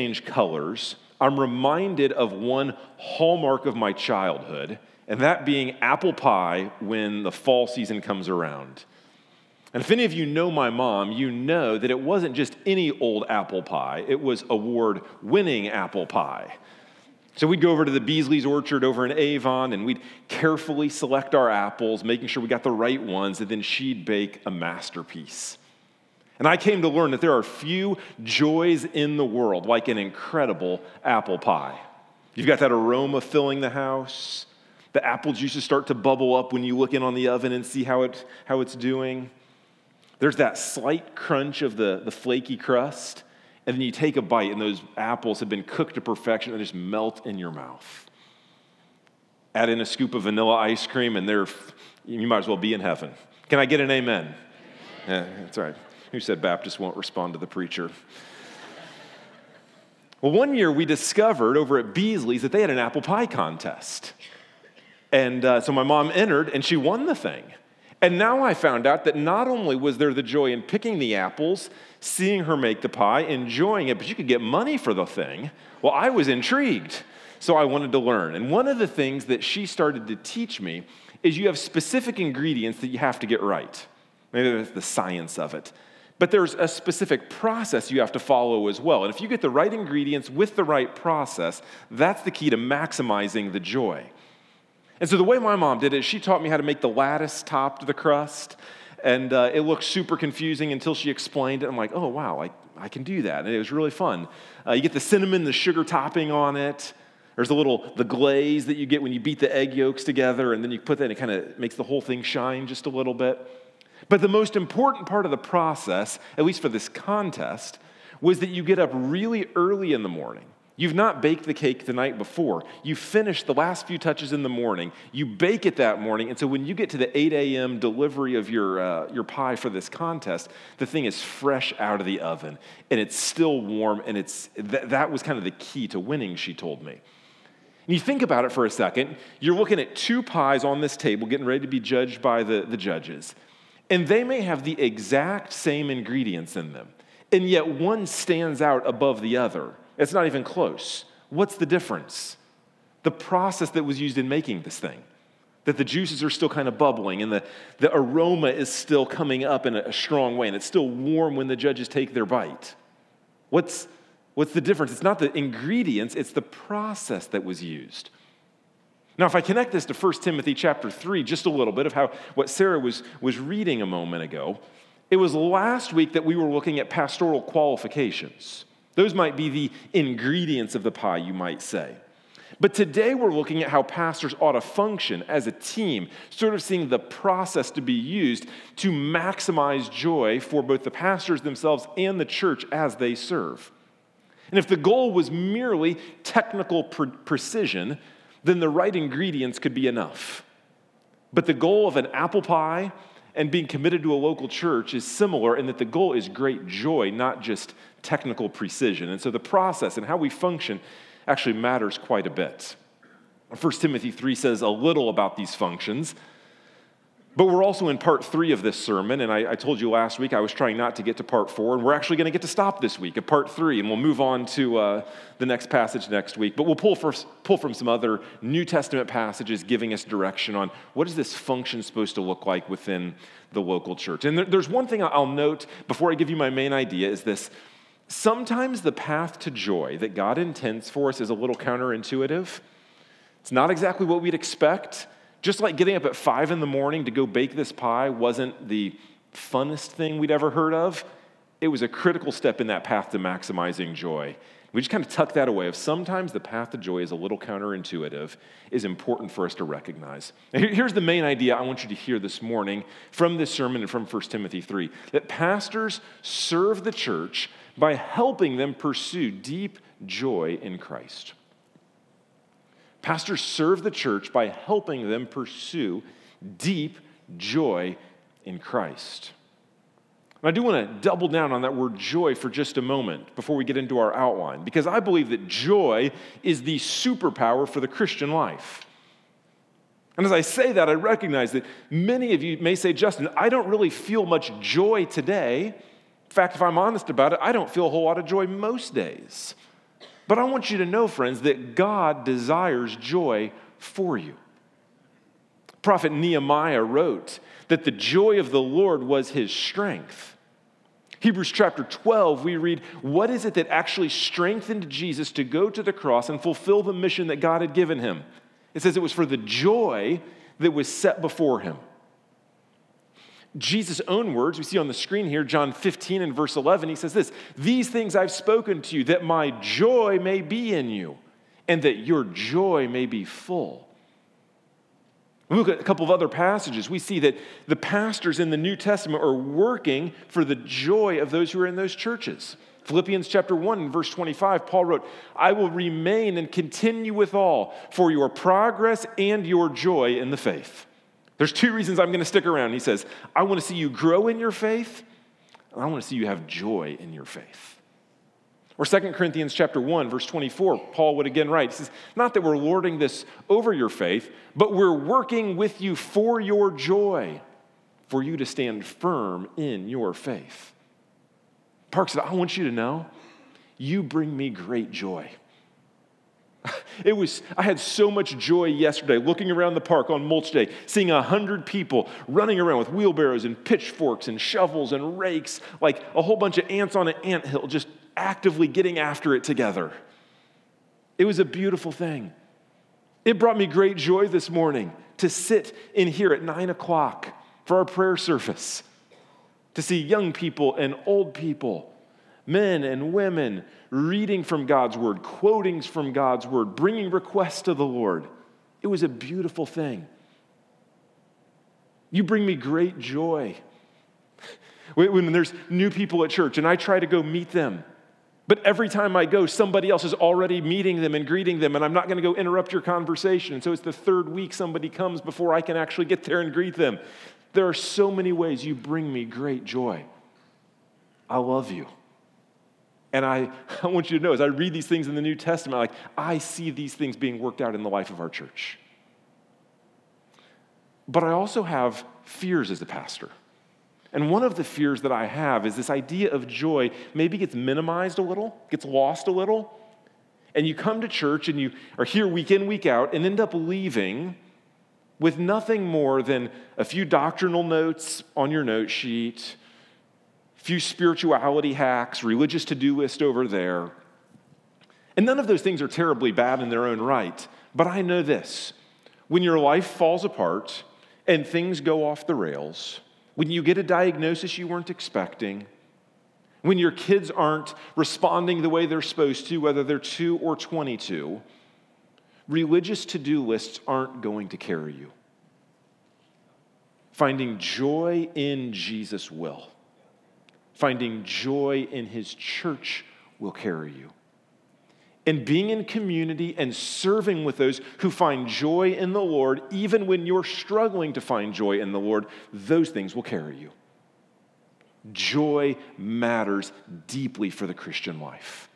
change colors, I'm reminded of one hallmark of my childhood, and that being apple pie when the fall season comes around. And if any of you know my mom, you know that it wasn't just any old apple pie, it was award winning apple pie. So we'd go over to the Beasley's Orchard over in Avon and we'd carefully select our apples, making sure we got the right ones, and then she'd bake a masterpiece. And I came to learn that there are few joys in the world like an incredible apple pie. You've got that aroma filling the house. The apple juices start to bubble up when you look in on the oven and see how, it, how it's doing. There's that slight crunch of the, the flaky crust, and then you take a bite, and those apples have been cooked to perfection and just melt in your mouth. Add in a scoop of vanilla ice cream, and there you might as well be in heaven. Can I get an amen? Yeah, that's right. Who said Baptists won't respond to the preacher? Well, one year we discovered over at Beasley's that they had an apple pie contest. And uh, so my mom entered and she won the thing. And now I found out that not only was there the joy in picking the apples, seeing her make the pie, enjoying it, but you could get money for the thing. Well, I was intrigued. So I wanted to learn. And one of the things that she started to teach me is you have specific ingredients that you have to get right. Maybe that's the science of it. But there's a specific process you have to follow as well. And if you get the right ingredients with the right process, that's the key to maximizing the joy. And so the way my mom did it, she taught me how to make the lattice top to the crust. And uh, it looked super confusing until she explained it. I'm like, oh, wow, I, I can do that. And it was really fun. Uh, you get the cinnamon, the sugar topping on it. There's a little, the glaze that you get when you beat the egg yolks together, and then you put that, and it kind of makes the whole thing shine just a little bit. But the most important part of the process, at least for this contest, was that you get up really early in the morning You've not baked the cake the night before. You finish the last few touches in the morning. You bake it that morning. And so when you get to the 8 a.m. delivery of your, uh, your pie for this contest, the thing is fresh out of the oven and it's still warm. And it's, th- that was kind of the key to winning, she told me. And you think about it for a second. You're looking at two pies on this table getting ready to be judged by the, the judges. And they may have the exact same ingredients in them. And yet one stands out above the other. It's not even close. What's the difference? The process that was used in making this thing. That the juices are still kind of bubbling and the, the aroma is still coming up in a, strong way and it's still warm when the judges take their bite. What's, what's the difference? It's not the ingredients, it's the process that was used. Now, if I connect this to 1 Timothy chapter 3, just a little bit of how what Sarah was, was reading a moment ago, it was last week that we were looking at pastoral qualifications. Those might be the ingredients of the pie, you might say. But today we're looking at how pastors ought to function as a team, sort of seeing the process to be used to maximize joy for both the pastors themselves and the church as they serve. And if the goal was merely technical pre- precision, then the right ingredients could be enough. But the goal of an apple pie and being committed to a local church is similar in that the goal is great joy, not just technical precision. And so the process and how we function actually matters quite a bit. 1 Timothy 3 says a little about these functions. But we're also in part three of this sermon, and I, I, told you last week I was trying not to get to part four, and we're actually going to get to stop this week at part three, and we'll move on to uh, the next passage next week. But we'll pull, pull from some other New Testament passages giving us direction on what is this function supposed to look like within the local church. And there, there's one thing I'll note before I give you my main idea is this. Sometimes the path to joy that God intends for us is a little counterintuitive. It's not exactly what we'd expect. Just like getting up at five in the morning to go bake this pie wasn't the funnest thing we'd ever heard of, it was a critical step in that path to maximizing joy. We just kind of tuck that away. If sometimes the path to joy is a little counterintuitive, is important for us to recognize. here's the main idea I want you to hear this morning from this sermon and from 1 Timothy 3 that pastors serve the church by helping them pursue deep joy in Christ. Pastors serve the church by helping them pursue deep joy in Christ. And I do want to double down on that word joy for just a moment before we get into our outline, because I believe that joy is the superpower for the Christian life. And as I say that, I recognize that many of you may say, Justin, I don't really feel much joy today. In fact, if I'm honest about it, I don't feel a whole lot of joy most days. But I want you to know, friends, that God desires joy for you. Prophet Nehemiah wrote that the joy of the Lord was his strength. Hebrews chapter 12, we read, What is it that actually strengthened Jesus to go to the cross and fulfill the mission that God had given him? It says it was for the joy that was set before him. Jesus' own words, we see on the screen here, John 15 and verse 11, he says this These things I've spoken to you, that my joy may be in you, and that your joy may be full. We look at a couple of other passages. We see that the pastors in the New Testament are working for the joy of those who are in those churches. Philippians chapter 1, verse 25, Paul wrote, I will remain and continue with all for your progress and your joy in the faith. There's two reasons I'm going to stick around. He says, I want to see you grow in your faith, and I want to see you have joy in your faith. Or 2 Corinthians chapter 1, verse 24, Paul would again write, he says, Not that we're lording this over your faith, but we're working with you for your joy, for you to stand firm in your faith. Parkside, I want you to know, you bring me great joy. It was, I had so much joy yesterday looking around the park on mulch day, seeing a hundred people running around with wheelbarrows and pitchforks and shovels and rakes, like a whole bunch of ants on an ant hill, just actively getting after it together. It was a beautiful thing. It brought me great joy this morning to sit in here at nine o'clock for our prayer service, to see young people and old people, men and women reading from God's word, quotings from God's word, bringing requests to the Lord. It was a beautiful thing. You bring me great joy. When there's new people at church and I try to go meet them, but every time I go, somebody else is already meeting them and greeting them, and I'm not going to go interrupt your conversation. And so it's the third week somebody comes before I can actually get there and greet them. There are so many ways you bring me great joy. I love you. And I, I want you to know, as I read these things in the New Testament, like I see these things being worked out in the life of our church. But I also have fears as a pastor. And one of the fears that I have is this idea of joy maybe gets minimized a little, gets lost a little. And you come to church and you are here week in, week out, and end up leaving with nothing more than a few doctrinal notes on your note sheet, few spirituality hacks, religious to do list over there. And none of those things are terribly bad in their own right. But I know this when your life falls apart and things go off the rails, when you get a diagnosis you weren't expecting, when your kids aren't responding the way they're supposed to, whether they're two or 22, religious to do lists aren't going to carry you. Finding joy in Jesus will. Finding joy in his church will carry you and being in community and serving with those who find joy in the Lord, even when you're struggling to find joy in the Lord, those things will carry you. Joy matters deeply for the Christian life.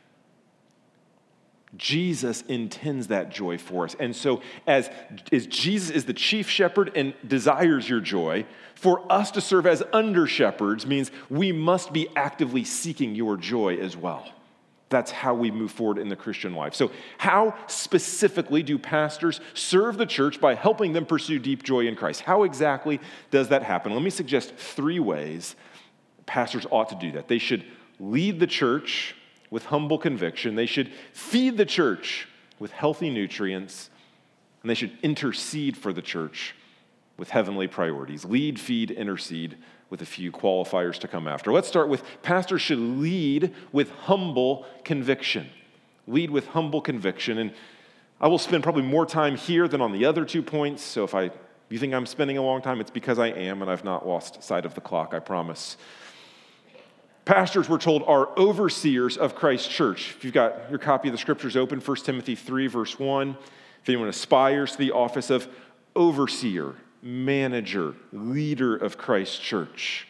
Jesus intends that joy for us. And so, as, as Jesus is the chief shepherd and desires your joy, for us to serve as under shepherds means we must be actively seeking your joy as well. That's how we move forward in the Christian life. So, how specifically do pastors serve the church by helping them pursue deep joy in Christ? How exactly does that happen? Let me suggest three ways pastors ought to do that. They should lead the church with humble conviction, they should feed the church with healthy nutrients, and they should intercede for the church with heavenly priorities. Lead, feed, intercede with a few qualifiers to come after. Let's start with pastors should lead with humble conviction. Lead with humble conviction. And I will spend probably more time here than on the other two points. So if I you think I'm spending a long time, it's because I am, and I've not lost sight of the clock, I promise. Pastors, we're told, are overseers of Christ's church. If you've got your copy of the scriptures open, 1 Timothy 3, verse 1, if anyone aspires to the office of overseer, manager, leader of Christ's church.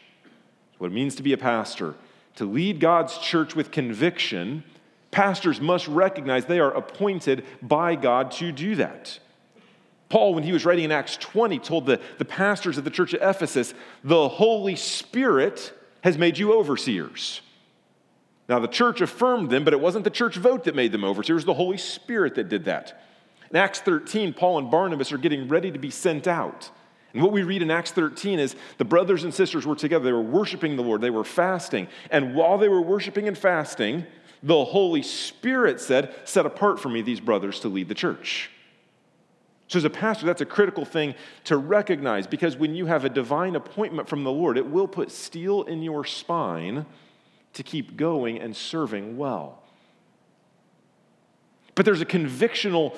what it means to be a pastor. To lead God's church with conviction, pastors must recognize they are appointed by God to do that. Paul, when he was writing in Acts 20, told the, the pastors of the church at Ephesus, the Holy Spirit has made you overseers. Now, the church affirmed them, but it wasn't the church vote that made them overseers. It was the Holy Spirit that did that. In Acts 13, Paul and Barnabas are getting ready to be sent out. And what we read in Acts 13 is the brothers and sisters were together. They were worshiping the Lord, they were fasting. And while they were worshiping and fasting, the Holy Spirit said, Set apart for me these brothers to lead the church. So, as a pastor, that's a critical thing to recognize because when you have a divine appointment from the Lord, it will put steel in your spine to keep going and serving well. But there's a convictional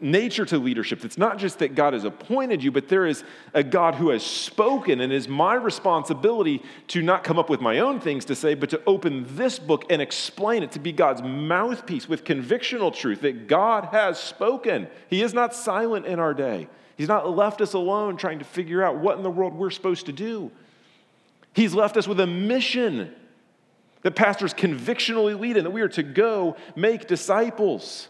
nature to leadership. It's not just that God has appointed you, but there is a God who has spoken, and it is my responsibility to not come up with my own things to say, but to open this book and explain it to be God's mouthpiece with convictional truth that God has spoken. He is not silent in our day, He's not left us alone trying to figure out what in the world we're supposed to do. He's left us with a mission that pastors convictionally lead in, that we are to go make disciples.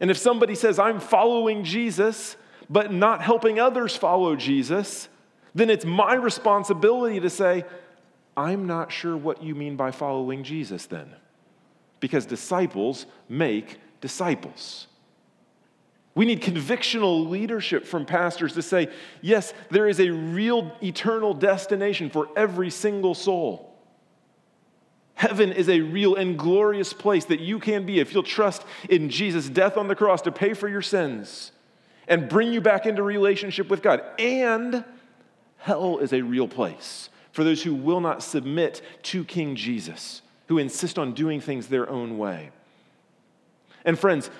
And if somebody says, I'm following Jesus, but not helping others follow Jesus, then it's my responsibility to say, I'm not sure what you mean by following Jesus then. Because disciples make disciples. We need convictional leadership from pastors to say, yes, there is a real eternal destination for every single soul. Heaven is a real and glorious place that you can be if you'll trust in Jesus' death on the cross to pay for your sins and bring you back into relationship with God. And hell is a real place for those who will not submit to King Jesus, who insist on doing things their own way. And friends,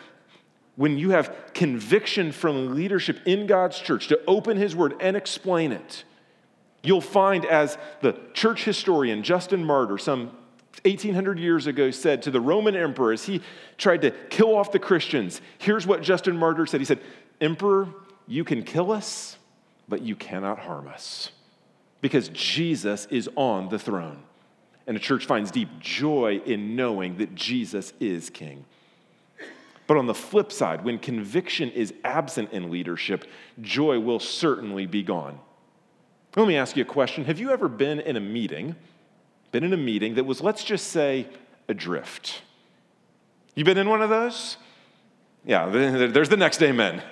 when you have conviction from leadership in God's church to open His word and explain it, you'll find, as the church historian Justin Martyr, some 1800 years ago said to the Roman emperor as he tried to kill off the Christians. Here's what Justin Martyr said He said, Emperor, you can kill us, but you cannot harm us because Jesus is on the throne. And the church finds deep joy in knowing that Jesus is king. But on the flip side, when conviction is absent in leadership, joy will certainly be gone. Let me ask you a question Have you ever been in a meeting? Been in a meeting that was, let's just say, adrift. You been in one of those? Yeah, there's the next amen.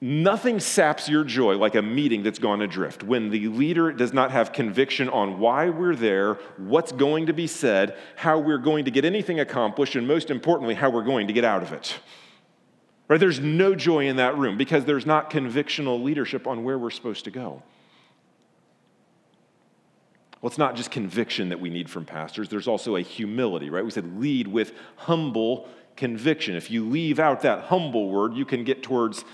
Nothing saps your joy like a meeting that's gone adrift. When the leader does not have conviction on why we're there, what's going to be said, how we're going to get anything accomplished, and most importantly, how we're going to get out of it. Right? There's no joy in that room because there's not convictional leadership on where we're supposed to go. Well, it's not just conviction that we need from pastors, there's also a humility, right? We said lead with humble conviction. If you leave out that humble word, you can get towards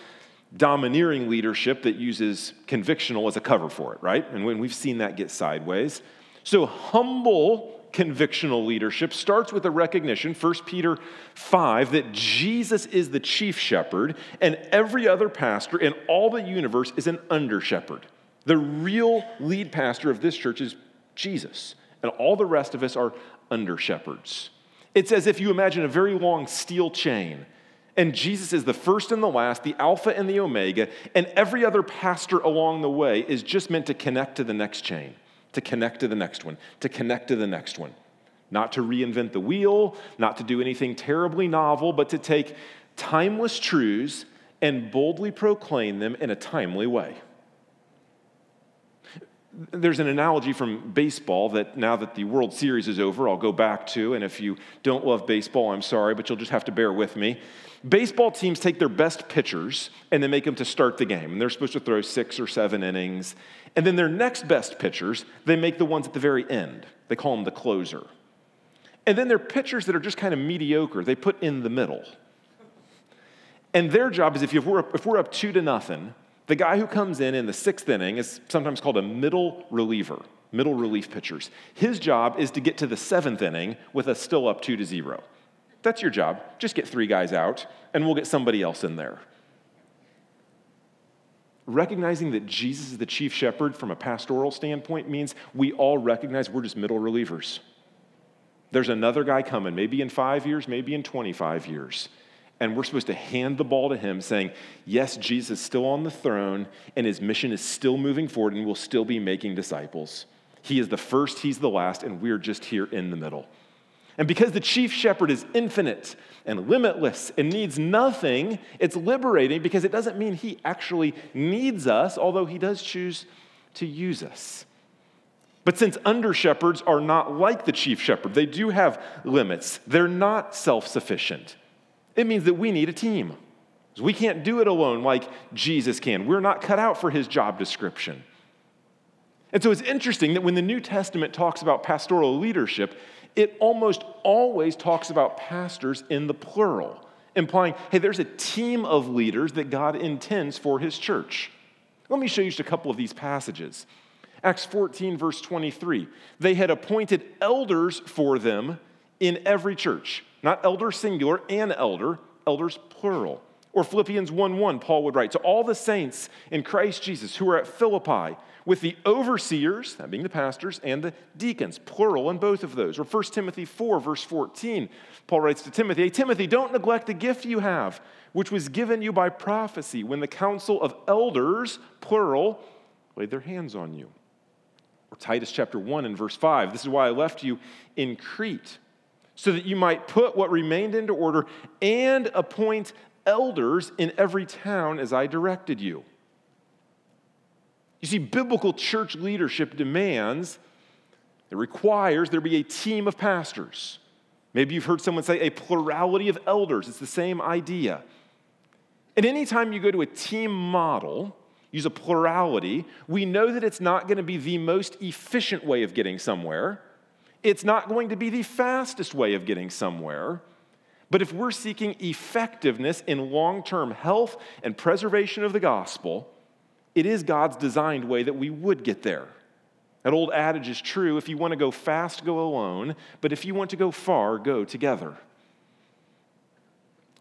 domineering leadership that uses convictional as a cover for it, right? And when we've seen that get sideways. So, humble convictional leadership starts with a recognition, 1 Peter 5, that Jesus is the chief shepherd and every other pastor in all the universe is an under shepherd. The real lead pastor of this church is Jesus. And all the rest of us are under shepherds. It's as if you imagine a very long steel chain, and Jesus is the first and the last, the Alpha and the Omega, and every other pastor along the way is just meant to connect to the next chain, to connect to the next one, to connect to the next one. Not to reinvent the wheel, not to do anything terribly novel, but to take timeless truths and boldly proclaim them in a timely way. There's an analogy from baseball that now that the World Series is over, I'll go back to. And if you don't love baseball, I'm sorry, but you'll just have to bear with me. Baseball teams take their best pitchers and they make them to start the game. And they're supposed to throw six or seven innings. And then their next best pitchers, they make the ones at the very end. They call them the closer. And then their pitchers that are just kind of mediocre, they put in the middle. And their job is if, we're up, if we're up two to nothing, the guy who comes in in the sixth inning is sometimes called a middle reliever, middle relief pitchers. His job is to get to the seventh inning with a still up two to zero. That's your job. Just get three guys out, and we'll get somebody else in there. Recognizing that Jesus is the chief shepherd from a pastoral standpoint means we all recognize we're just middle relievers. There's another guy coming, maybe in five years, maybe in 25 years and we're supposed to hand the ball to him saying, Yes, Jesus is still on the throne, and his mission is still moving forward, and we'll still be making disciples. He is the first, He's the last, and we're just here in the middle. And because the chief shepherd is infinite and limitless and needs nothing, it's liberating because it doesn't mean he actually needs us, although he does choose to use us. But since under shepherds are not like the chief shepherd, they do have limits, they're not self sufficient. It means that we need a team. We can't do it alone like Jesus can. We're not cut out for his job description. And so it's interesting that when the New Testament talks about pastoral leadership, it almost always talks about pastors in the plural, implying, hey, there's a team of leaders that God intends for his church. Let me show you just a couple of these passages. Acts 14, verse 23. They had appointed elders for them in every church, not elder singular and elder, elders plural. Or Philippians 1 1, Paul would write, To all the saints in Christ Jesus who are at Philippi, with the overseers, that being the pastors, and the deacons, plural in both of those. Or 1 Timothy 4, verse 14, Paul writes to Timothy, Hey, Timothy, don't neglect the gift you have, which was given you by prophecy when the council of elders, plural, laid their hands on you. Or Titus chapter 1 and verse 5, this is why I left you in Crete, so that you might put what remained into order and appoint elders in every town as I directed you. You see, biblical church leadership demands, it requires there be a team of pastors. Maybe you've heard someone say a plurality of elders. It's the same idea. And anytime you go to a team model, use a plurality, we know that it's not going to be the most efficient way of getting somewhere. It's not going to be the fastest way of getting somewhere. But if we're seeking effectiveness in long term health and preservation of the gospel, it is God's designed way that we would get there. That old adage is true if you want to go fast, go alone, but if you want to go far, go together.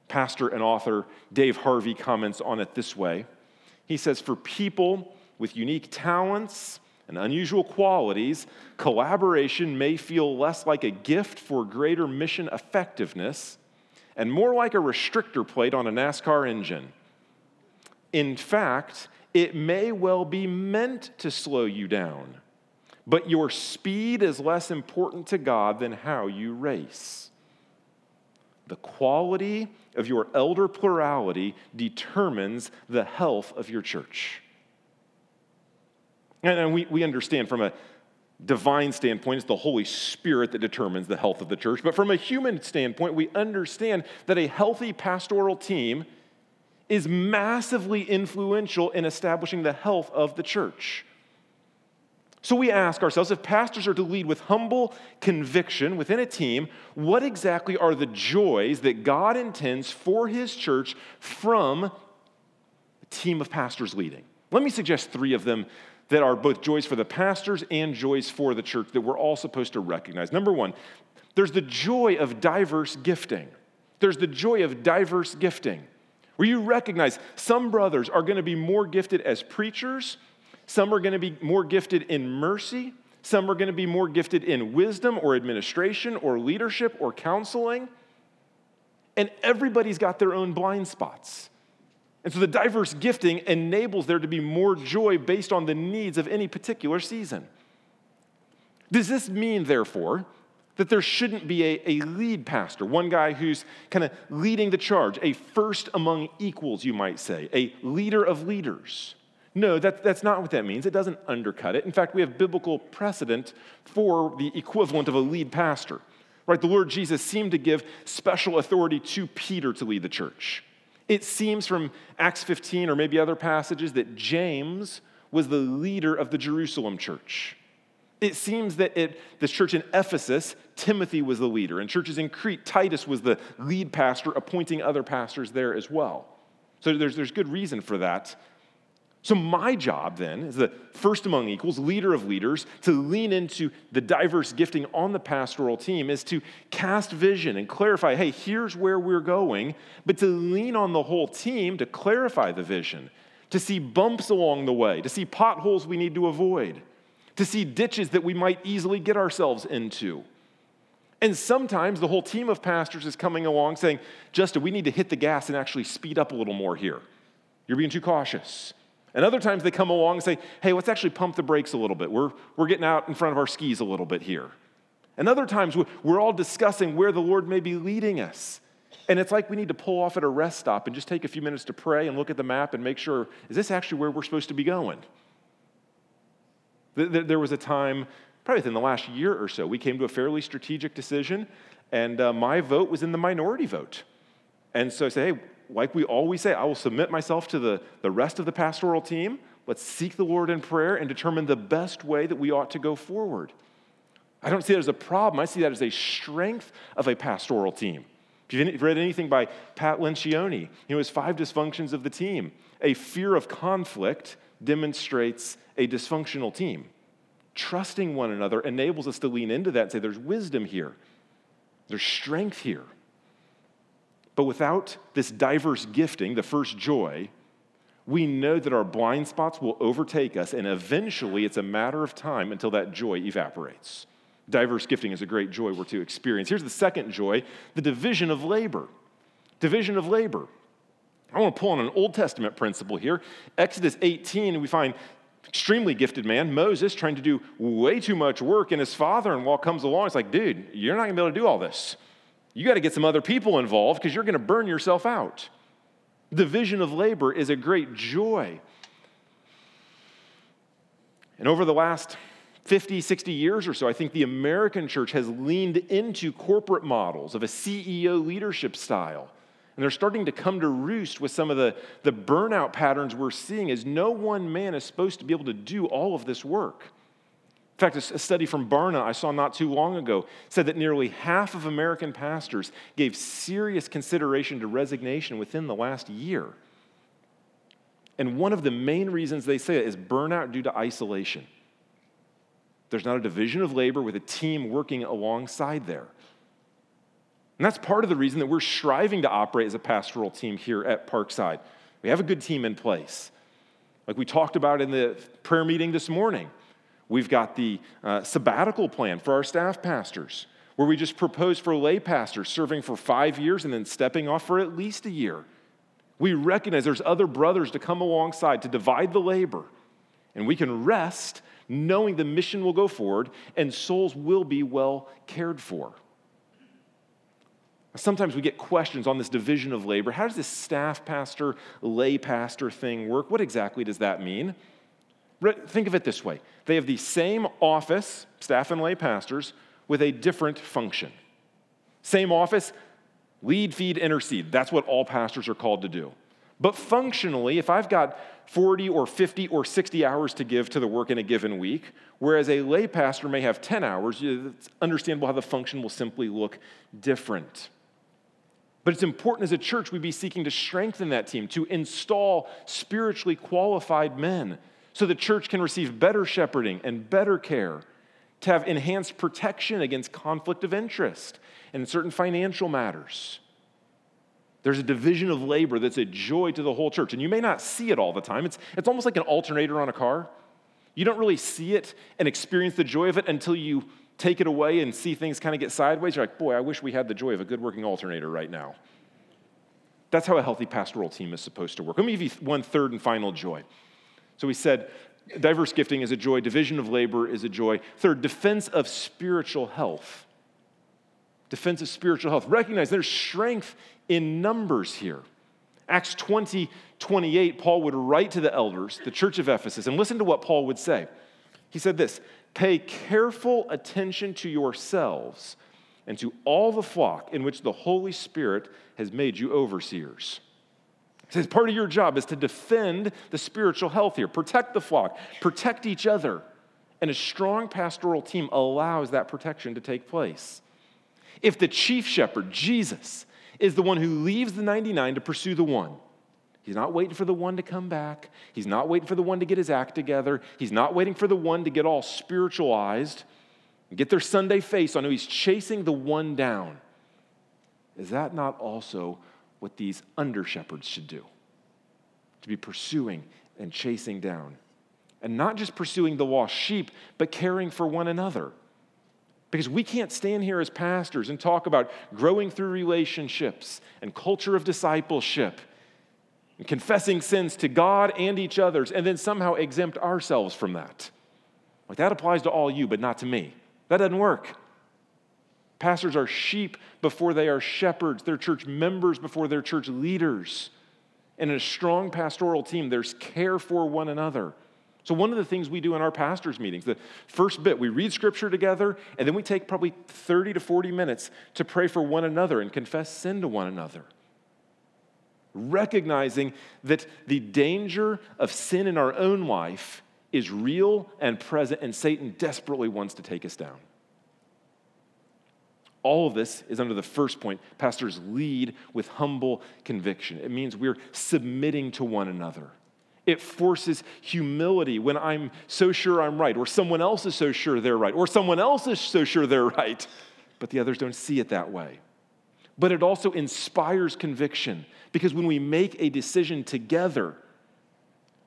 Pastor and author Dave Harvey comments on it this way He says, For people with unique talents and unusual qualities, collaboration may feel less like a gift for greater mission effectiveness and more like a restrictor plate on a NASCAR engine. In fact, it may well be meant to slow you down, but your speed is less important to God than how you race. The quality of your elder plurality determines the health of your church. And we, we understand from a divine standpoint, it's the Holy Spirit that determines the health of the church. But from a human standpoint, we understand that a healthy pastoral team is massively influential in establishing the health of the church. So we ask ourselves if pastors are to lead with humble conviction within a team, what exactly are the joys that God intends for his church from a team of pastors leading? Let me suggest three of them that are both joys for the pastors and joys for the church that we're all supposed to recognize. Number one, there's the joy of diverse gifting. There's the joy of diverse gifting where you recognize some brothers are going to be more gifted as preachers, some are going to be more gifted in mercy, some are going to be more gifted in wisdom or administration or leadership or counseling. And everybody's got their own blind spots. And so the diverse gifting enables there to be more joy based on the needs of any particular season. Does this mean, therefore, that there shouldn't be a, a lead pastor, one guy who's kind of leading the charge, a first among equals, you might say, a leader of leaders. No, that, that's not what that means. It doesn't undercut it. In fact, we have biblical precedent for the equivalent of a lead pastor. Right? The Lord Jesus seemed to give special authority to Peter to lead the church. It seems from Acts 15 or maybe other passages that James was the leader of the Jerusalem church. It seems that at this church in Ephesus, Timothy was the leader. and churches in Crete, Titus was the lead pastor, appointing other pastors there as well. So there's, there's good reason for that. So, my job then, as the first among equals, leader of leaders, to lean into the diverse gifting on the pastoral team is to cast vision and clarify hey, here's where we're going, but to lean on the whole team to clarify the vision, to see bumps along the way, to see potholes we need to avoid to see ditches that we might easily get ourselves into. And sometimes the whole team of pastors is coming along saying, Justin, we need to hit the gas and actually speed up a little more here. You're being too cautious. And other times they come along and say, hey, let's actually pump the brakes a little bit. We're, we're getting out in front of our skis a little bit here. And other times we're all discussing where the Lord may be leading us. And it's like we need to pull off at a rest stop and just take a few minutes to pray and look at the map and make sure, is this actually where we're supposed to be going? There was a time, probably within the last year or so, we came to a fairly strategic decision, and uh, my vote was in the minority vote. And so I said, hey, like we always say, I will submit myself to the, the rest of the pastoral team. Let's seek the Lord in prayer and determine the best way that we ought to go forward. I don't see that as a problem. I see that as a strength of a pastoral team. If you've read anything by Pat Lencioni, you know, his five dysfunctions of the team, a fear of conflict demonstrates a dysfunctional team. Trusting one another enables us to lean into that and say, there's wisdom here, there's strength here. But without this diverse gifting, the first joy, we know that our blind spots will overtake us, and eventually it's a matter of time until that joy evaporates. Diverse gifting is a great joy we're to experience. Here's the second joy the division of labor. Division of labor. I want to pull on an Old Testament principle here. Exodus 18, we find extremely gifted man, Moses, trying to do way too much work, and his father in law comes along. It's like, dude, you're not going to be able to do all this. You got to get some other people involved because you're going to burn yourself out. The division of labor is a great joy. And over the last 50, 60 years or so, I think the American church has leaned into corporate models of a CEO leadership style. And they're starting to come to roost with some of the, the burnout patterns we're seeing, as no one man is supposed to be able to do all of this work. In fact, a study from Barna I saw not too long ago said that nearly half of American pastors gave serious consideration to resignation within the last year. And one of the main reasons they say it is burnout due to isolation. There's not a division of labor with a team working alongside there. And that's part of the reason that we're striving to operate as a pastoral team here at Parkside. We have a good team in place. Like we talked about in the prayer meeting this morning, we've got the uh, sabbatical plan for our staff pastors, where we just propose for lay pastors serving for five years and then stepping off for at least a year. We recognize there's other brothers to come alongside to divide the labor, and we can rest knowing the mission will go forward and souls will be well cared for. Sometimes we get questions on this division of labor. How does this staff pastor, lay pastor thing work? What exactly does that mean? Think of it this way they have the same office, staff and lay pastors, with a different function. Same office, lead, feed, intercede. That's what all pastors are called to do. But functionally, if I've got 40 or 50 or 60 hours to give to the work in a given week, whereas a lay pastor may have 10 hours, it's understandable how the function will simply look different. But it's important as a church we be seeking to strengthen that team, to install spiritually qualified men so the church can receive better shepherding and better care, to have enhanced protection against conflict of interest and certain financial matters. There's a division of labor that's a joy to the whole church. And you may not see it all the time. It's, it's almost like an alternator on a car. You don't really see it and experience the joy of it until you take it away and see things kind of get sideways. You're like, boy, I wish we had the joy of a good working alternator right now. That's how a healthy pastoral team is supposed to work. Let me give you one third and final joy. So we said diverse gifting is a joy, division of labor is a joy. Third, defense of spiritual health. Defense of spiritual health. Recognize there's strength in numbers here. Acts 20, 28, Paul would write to the elders, the church of Ephesus, and listen to what Paul would say. He said this Pay careful attention to yourselves and to all the flock in which the Holy Spirit has made you overseers. Says part of your job is to defend the spiritual health here, protect the flock, protect each other. And a strong pastoral team allows that protection to take place. If the chief shepherd, Jesus, is the one who leaves the 99 to pursue the one. He's not waiting for the one to come back. He's not waiting for the one to get his act together. He's not waiting for the one to get all spiritualized and get their Sunday face on. No, he's chasing the one down. Is that not also what these under shepherds should do? To be pursuing and chasing down. And not just pursuing the lost sheep, but caring for one another. Because we can't stand here as pastors and talk about growing through relationships and culture of discipleship, and confessing sins to God and each other's, and then somehow exempt ourselves from that. Like that applies to all you, but not to me. That doesn't work. Pastors are sheep before they are shepherds. They're church members before they're church leaders. And in a strong pastoral team, there's care for one another. So, one of the things we do in our pastors' meetings, the first bit, we read scripture together, and then we take probably 30 to 40 minutes to pray for one another and confess sin to one another. Recognizing that the danger of sin in our own life is real and present, and Satan desperately wants to take us down. All of this is under the first point. Pastors lead with humble conviction. It means we're submitting to one another. It forces humility when I'm so sure I'm right, or someone else is so sure they're right, or someone else is so sure they're right, but the others don't see it that way. But it also inspires conviction because when we make a decision together,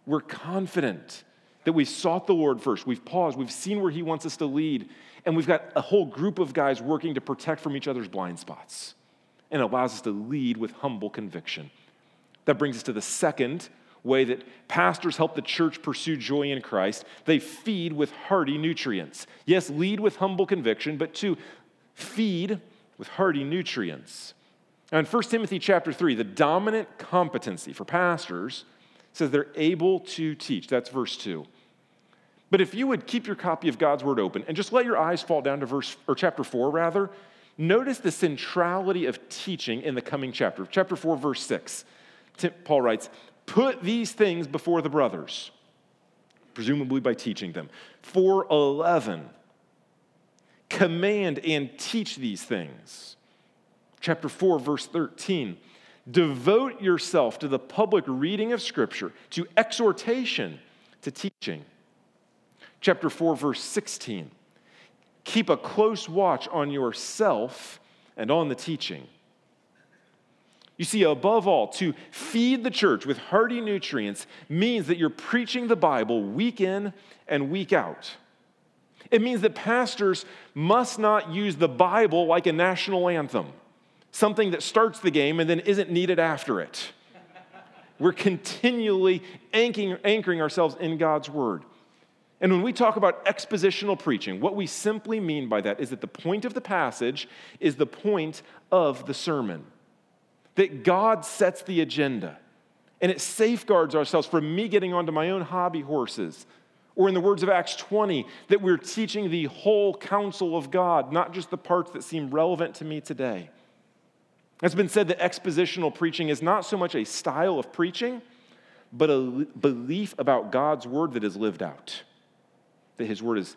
we're confident that we've sought the Lord first. We've paused, we've seen where He wants us to lead, and we've got a whole group of guys working to protect from each other's blind spots. And it allows us to lead with humble conviction. That brings us to the second way that pastors help the church pursue joy in Christ. They feed with hearty nutrients. Yes, lead with humble conviction, but two, feed with hearty nutrients. Now in 1 Timothy chapter 3, the dominant competency for pastors says they're able to teach. That's verse 2. But if you would keep your copy of God's word open and just let your eyes fall down to verse or chapter 4 rather, notice the centrality of teaching in the coming chapter. Chapter 4 verse 6. Paul writes, "Put these things before the brothers, presumably by teaching them." 411 Command and teach these things. Chapter 4 verse 13 Devote yourself to the public reading of Scripture, to exhortation, to teaching chapter 4, verse 16. Keep a close watch on yourself and on the teaching. You see, above all, to feed the church with hearty nutrients means that you're preaching the Bible week in and week out. It means that pastors must not use the Bible like a national anthem, something that starts the game and then isn't needed after it. We're continually anchoring ourselves in God's Word. And when we talk about expositional preaching, what we simply mean by that is that the point of the passage is the point of the sermon. That God sets the agenda. And it safeguards ourselves from me getting onto my own hobby horses. Or, in the words of Acts 20, that we're teaching the whole counsel of God, not just the parts that seem relevant to me today. It's been said that expositional preaching is not so much a style of preaching, but a belief about God's word that is lived out that his word is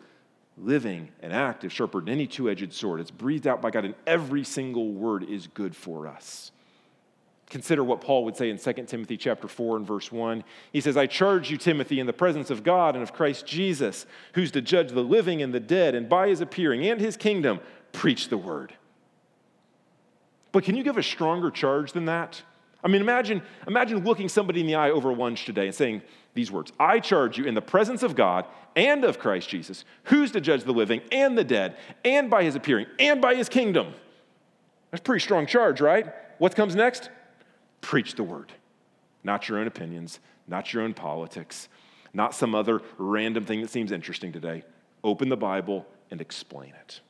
living and active, sharper than any two edged sword. It's breathed out by God, and every single word is good for us. Consider what Paul would say in 2 Timothy chapter 4 and verse 1. He says, I charge you, Timothy, in the presence of God and of Christ Jesus, who's to judge the living and the dead, and by his appearing and his kingdom, preach the word. But can you give a stronger charge than that? I mean, imagine, imagine looking somebody in the eye over lunch today and saying these words I charge you in the presence of God and of Christ Jesus, who's to judge the living and the dead, and by his appearing, and by his kingdom. That's a pretty strong charge, right? What comes next? Preach the word. Not your own opinions, not your own politics, not some other random thing that seems interesting today. Open the Bible and explain it.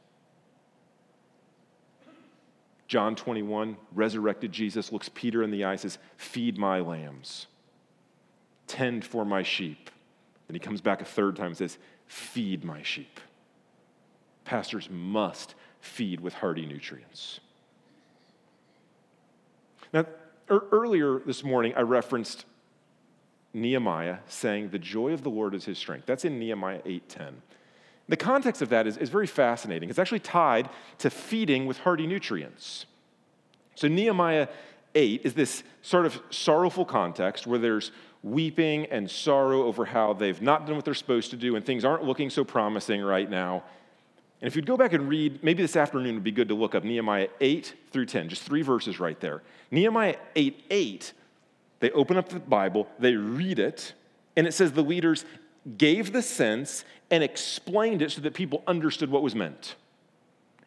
John 21, resurrected Jesus looks Peter in the eye, says, Feed my lambs, tend for my sheep. Then he comes back a third time and says, Feed my sheep. Pastors must feed with hearty nutrients. Now, er- earlier this morning, I referenced Nehemiah saying, The joy of the Lord is his strength. That's in Nehemiah 8:10. The context of that is, is very fascinating. It's actually tied to feeding with hearty nutrients. So, Nehemiah 8 is this sort of sorrowful context where there's weeping and sorrow over how they've not done what they're supposed to do and things aren't looking so promising right now. And if you'd go back and read, maybe this afternoon would be good to look up Nehemiah 8 through 10, just three verses right there. Nehemiah 8 8, they open up the Bible, they read it, and it says the leaders gave the sense and explained it so that people understood what was meant.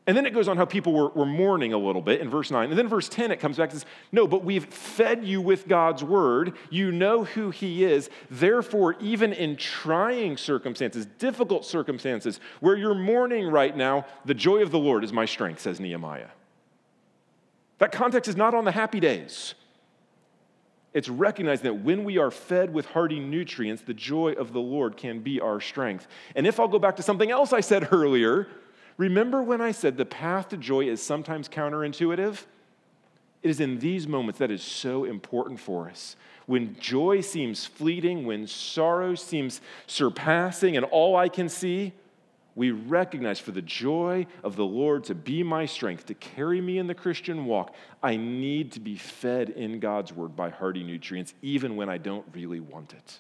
And then it goes on how people were, were mourning a little bit in verse 9. And then verse 10, it comes back and says, No, but we've fed you with God's word. You know who he is. Therefore, even in trying circumstances, difficult circumstances, where you're mourning right now, the joy of the Lord is my strength, says Nehemiah. That context is not on the happy days. It's recognizing that when we are fed with hearty nutrients, the joy of the Lord can be our strength. And if I'll go back to something else I said earlier, remember when I said the path to joy is sometimes counterintuitive? It is in these moments that is so important for us. When joy seems fleeting, when sorrow seems surpassing, and all I can see, we recognize for the joy of the Lord to be my strength, to carry me in the Christian walk, I need to be fed in God's word by hearty nutrients, even when I don't really want it.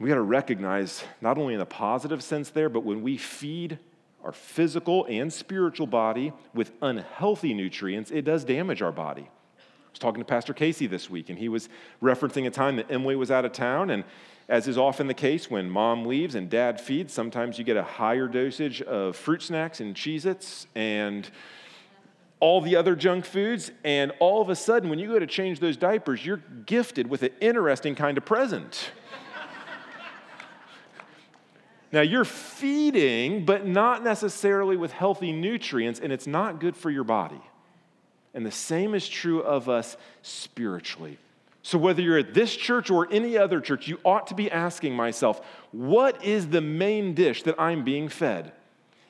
We got to recognize, not only in a positive sense there, but when we feed our physical and spiritual body with unhealthy nutrients, it does damage our body. I was talking to Pastor Casey this week, and he was referencing a time that Emily was out of town, and as is often the case when mom leaves and dad feeds, sometimes you get a higher dosage of fruit snacks and Cheez Its and all the other junk foods. And all of a sudden, when you go to change those diapers, you're gifted with an interesting kind of present. Now, you're feeding, but not necessarily with healthy nutrients, and it's not good for your body. And the same is true of us spiritually. So, whether you're at this church or any other church, you ought to be asking myself, what is the main dish that I'm being fed?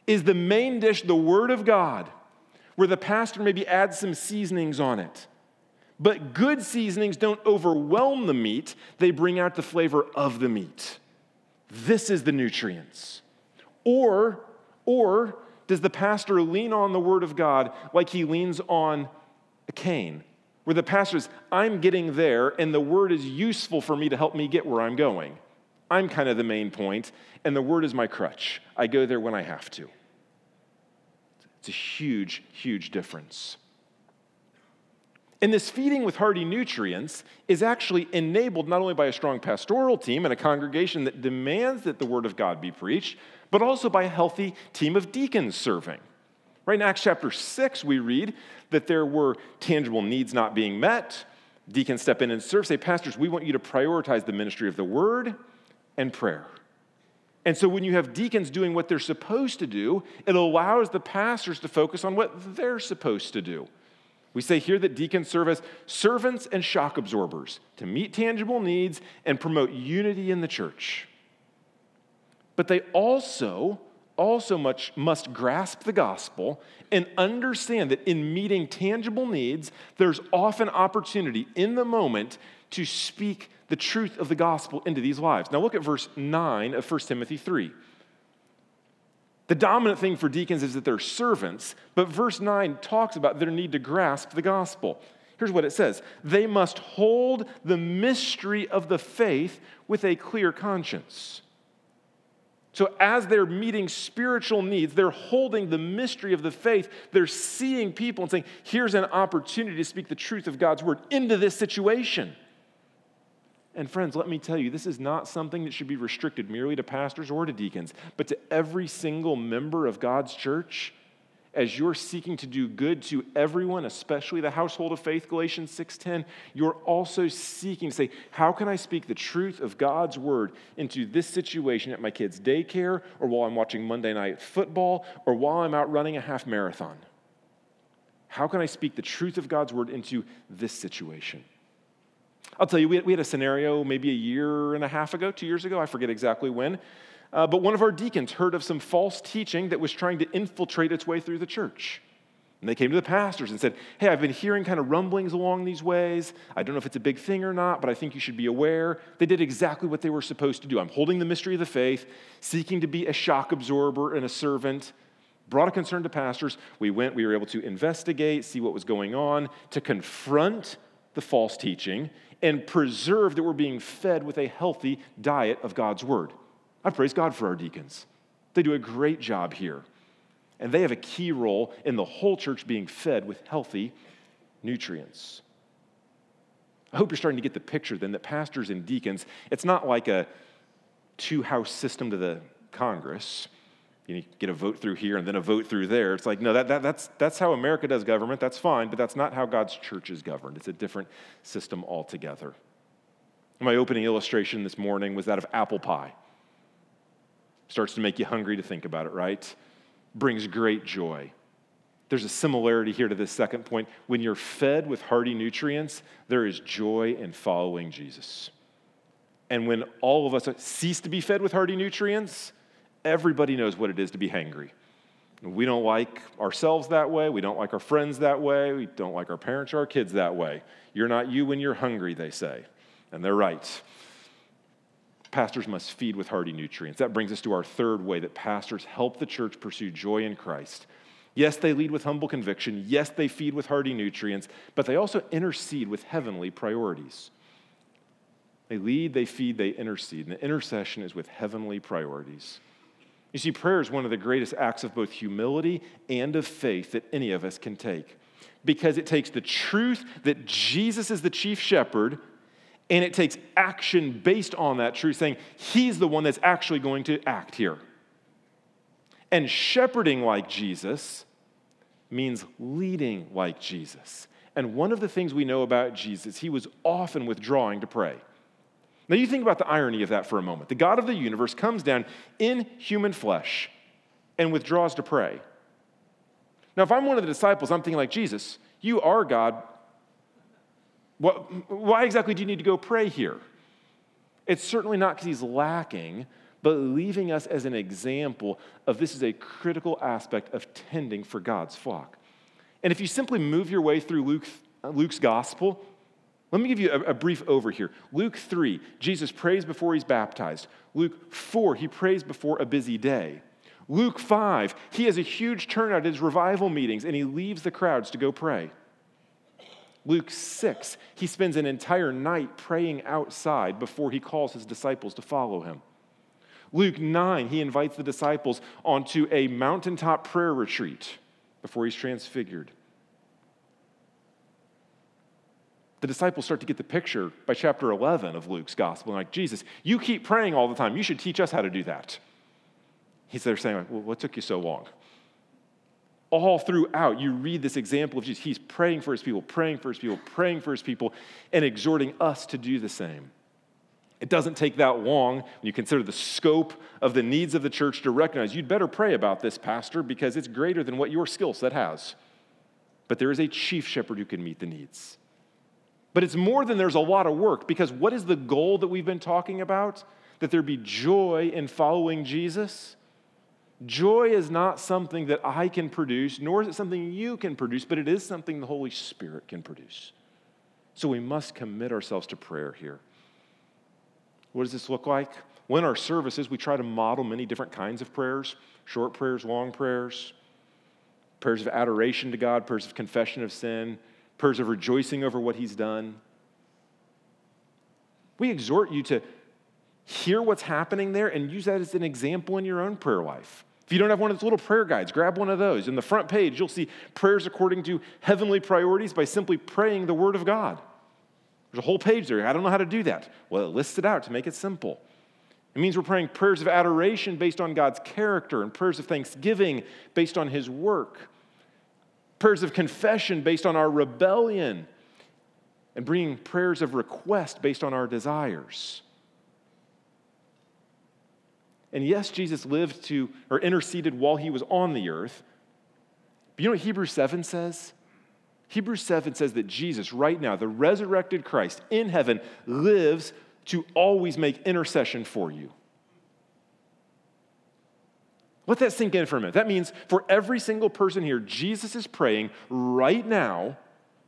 Is the main dish the Word of God, where the pastor maybe adds some seasonings on it? But good seasonings don't overwhelm the meat, they bring out the flavor of the meat. This is the nutrients. Or, or does the pastor lean on the Word of God like he leans on a cane? where the pastor is, I'm getting there, and the word is useful for me to help me get where I'm going. I'm kind of the main point, and the word is my crutch. I go there when I have to. It's a huge, huge difference. And this feeding with hearty nutrients is actually enabled not only by a strong pastoral team and a congregation that demands that the word of God be preached, but also by a healthy team of deacons serving. Right in Acts chapter 6, we read that there were tangible needs not being met. Deacons step in and serve, say, Pastors, we want you to prioritize the ministry of the word and prayer. And so when you have deacons doing what they're supposed to do, it allows the pastors to focus on what they're supposed to do. We say here that deacons serve as servants and shock absorbers to meet tangible needs and promote unity in the church. But they also also much must grasp the gospel and understand that in meeting tangible needs, there's often opportunity in the moment to speak the truth of the gospel into these lives. Now look at verse 9 of 1 Timothy 3. The dominant thing for deacons is that they're servants, but verse 9 talks about their need to grasp the gospel. Here's what it says They must hold the mystery of the faith with a clear conscience. So, as they're meeting spiritual needs, they're holding the mystery of the faith. They're seeing people and saying, here's an opportunity to speak the truth of God's word into this situation. And, friends, let me tell you, this is not something that should be restricted merely to pastors or to deacons, but to every single member of God's church as you're seeking to do good to everyone, especially the household of faith, Galatians 6:10, you're also seeking to say, how can I speak the truth of God's word into this situation at my kids' daycare, or while I'm watching Monday night football, or while I'm out running a half marathon? How can I speak the truth of God's word into this situation? I'll tell you, we had, we had a scenario maybe a year and a half ago, two years ago, I forget exactly when, uh, but one of our deacons heard of some false teaching that was trying to infiltrate its way through the church. And they came to the pastors and said, Hey, I've been hearing kind of rumblings along these ways. I don't know if it's a big thing or not, but I think you should be aware. They did exactly what they were supposed to do. I'm holding the mystery of the faith, seeking to be a shock absorber and a servant. Brought a concern to pastors. We went, we were able to investigate, see what was going on, to confront the false teaching, and preserve that we're being fed with a healthy diet of God's word. I praise God for our deacons. They do a great job here. And they have a key role in the whole church being fed with healthy nutrients. I hope you're starting to get the picture then that pastors and deacons, it's not like a two house system to the Congress. You get a vote through here and then a vote through there. It's like, no, that, that, that's, that's how America does government. That's fine, but that's not how God's church is governed. It's a different system altogether. My opening illustration this morning was that of apple pie. Starts to make you hungry to think about it, right? Brings great joy. There's a similarity here to this second point. When you're fed with hearty nutrients, there is joy in following Jesus. And when all of us cease to be fed with hearty nutrients, everybody knows what it is to be hangry. We don't like ourselves that way. We don't like our friends that way. We don't like our parents or our kids that way. You're not you when you're hungry, they say. And they're right. Pastors must feed with hearty nutrients. That brings us to our third way that pastors help the church pursue joy in Christ. Yes, they lead with humble conviction. Yes, they feed with hearty nutrients, but they also intercede with heavenly priorities. They lead, they feed, they intercede. And the intercession is with heavenly priorities. You see, prayer is one of the greatest acts of both humility and of faith that any of us can take because it takes the truth that Jesus is the chief shepherd and it takes action based on that truth, saying he's the one that's actually going to act here. And shepherding like Jesus means leading like Jesus. And one of the things we know about Jesus, he was often withdrawing to pray. Now, you think about the irony of that for a moment. The God of the universe comes down in human flesh and withdraws to pray. Now, if I'm one of the disciples, I'm thinking like, Jesus, you are God. What, why exactly do you need to go pray here? It's certainly not because he's lacking, but leaving us as an example of this is a critical aspect of tending for God's flock. And if you simply move your way through Luke, Luke's gospel, let me give you a, a, brief over here. Luke 3, Jesus prays before he's baptized. Luke 4, he prays before a busy day. Luke 5, he has a huge turnout at his revival meetings and he leaves the crowds to go pray. Luke 6, he spends an entire night praying outside before he calls his disciples to follow him. Luke 9, he invites the disciples onto a mountaintop prayer retreat before he's transfigured. The disciples start to get the picture by chapter 11 of Luke's gospel. And like, Jesus, you keep praying all the time. You should teach us how to do that. He's there saying, well, what took you so long? All throughout, you read this example of Jesus. He's praying for his people, praying for his people, praying for his people, and exhorting us to do the same. It doesn't take that long when you consider the scope of the needs of the church to recognize you'd better pray about this, Pastor, because it's greater than what your skill set has. But there is a chief shepherd who can meet the needs. But it's more than there's a lot of work because what is the goal that we've been talking about? That there be joy in following Jesus. Joy is not something that I can produce, nor is it something you can produce, but it is something the Holy Spirit can produce. So we must commit ourselves to prayer here. What does this look like? In our services, we try to model many different kinds of prayers short prayers, long prayers, prayers of adoration to God, prayers of confession of sin, prayers of rejoicing over what he's done. We exhort you to hear what's happening there and use that as an example in your own prayer life. If you don't have one of those little prayer guides, grab one of those. In the front page, you'll see prayers according to heavenly priorities by simply praying the Word of God. There's a whole page there. I don't know how to do that. Well, it lists it out to make it simple. It means we're praying prayers of adoration based on God's character and prayers of thanksgiving based on His work prayers of confession based on our rebellion, and bringing prayers of request based on our desires. And yes, Jesus lived to or interceded while he was on the earth. But you know what Hebrews 7 says? Hebrews 7 says that Jesus, right now, the resurrected Christ in heaven, lives to always make intercession for you. Let that sink in for a minute. That means for every single person here, Jesus is praying right now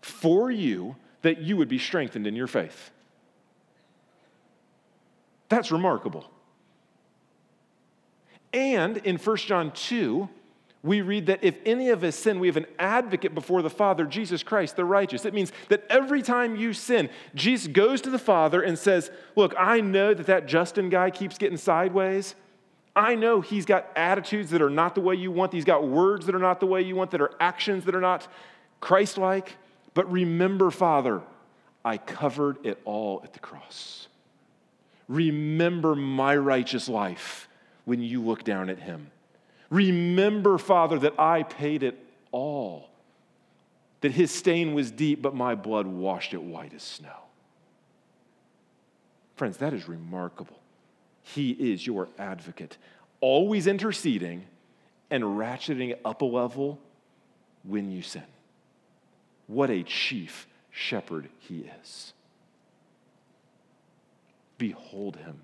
for you that you would be strengthened in your faith. That's remarkable. And in 1 John 2, we read that if any of us sin, we have an advocate before the Father, Jesus Christ, the righteous. It means that every time you sin, Jesus goes to the Father and says, Look, I know that that Justin guy keeps getting sideways. I know he's got attitudes that are not the way you want. He's got words that are not the way you want, that are actions that are not Christ like. But remember, Father, I covered it all at the cross. Remember my righteous life when you look down at him. Remember, Father, that I paid it all, that his stain was deep, but my blood washed it white as snow. Friends, that is remarkable. He is your advocate, always interceding and ratcheting up a level when you sin. What a chief shepherd he is. Behold him.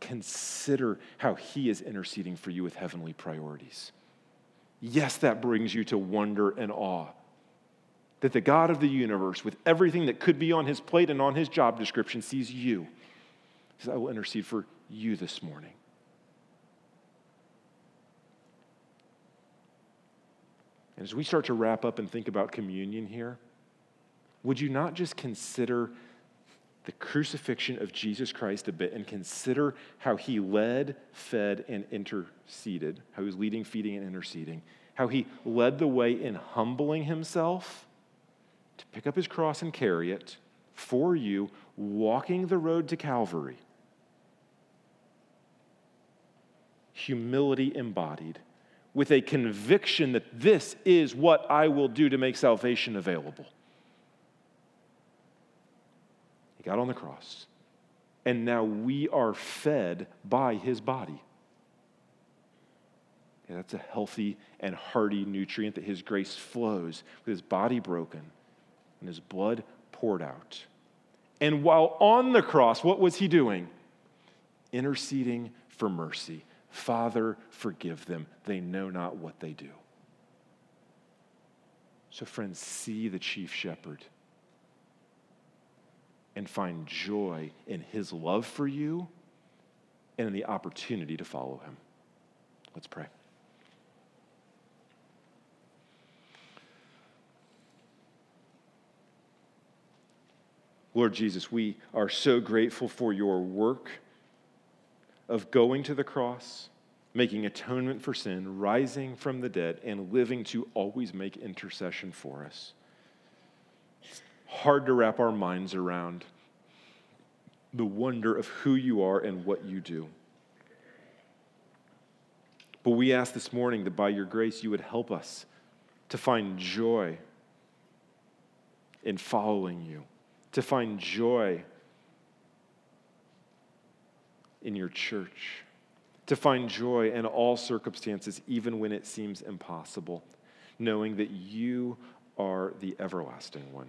Consider how he is interceding for you with heavenly priorities. Yes, that brings you to wonder and awe that the God of the universe, with everything that could be on his plate and on his job description, sees you. He says, I will intercede for you this morning. And as we start to wrap up and think about communion here, would you not just consider the crucifixion of Jesus Christ a bit and consider how he led, fed, and interceded, how he was leading, feeding, and interceding, how he led the way in humbling himself to pick up his cross and carry it for you, walking the road to Calvary. Humility embodied with a conviction that this is what I will do to make salvation available. He got on the cross, and now we are fed by his body. Yeah, that's a healthy and hearty nutrient that his grace flows with his body broken and his blood poured out. And while on the cross, what was he doing? Interceding for mercy. Father, forgive them. They know not what they do. So, friends, see the chief shepherd and find joy in his love for you and in the opportunity to follow him. Let's pray. Lord Jesus, we are so grateful for your work of going to the cross, making atonement for sin, rising from the dead, and living to always make intercession for us. It's hard to wrap our minds around the wonder of who you are and what you do. But we ask this morning that by your grace you would help us to find joy in following you, to find joy in your church, to find joy in all circumstances, even when it seems impossible, knowing that you are the everlasting one.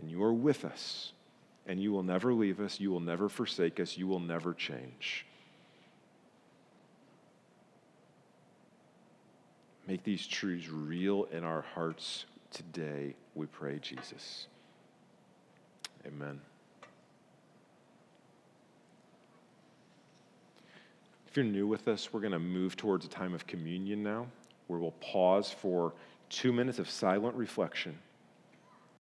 And you are with us, and you will never leave us, you will never forsake us, you will never change. Make these truths real in our hearts today, we pray, Jesus. Amen. If you're new with us, we're going to move towards a time of communion now, where we'll pause for two minutes of silent reflection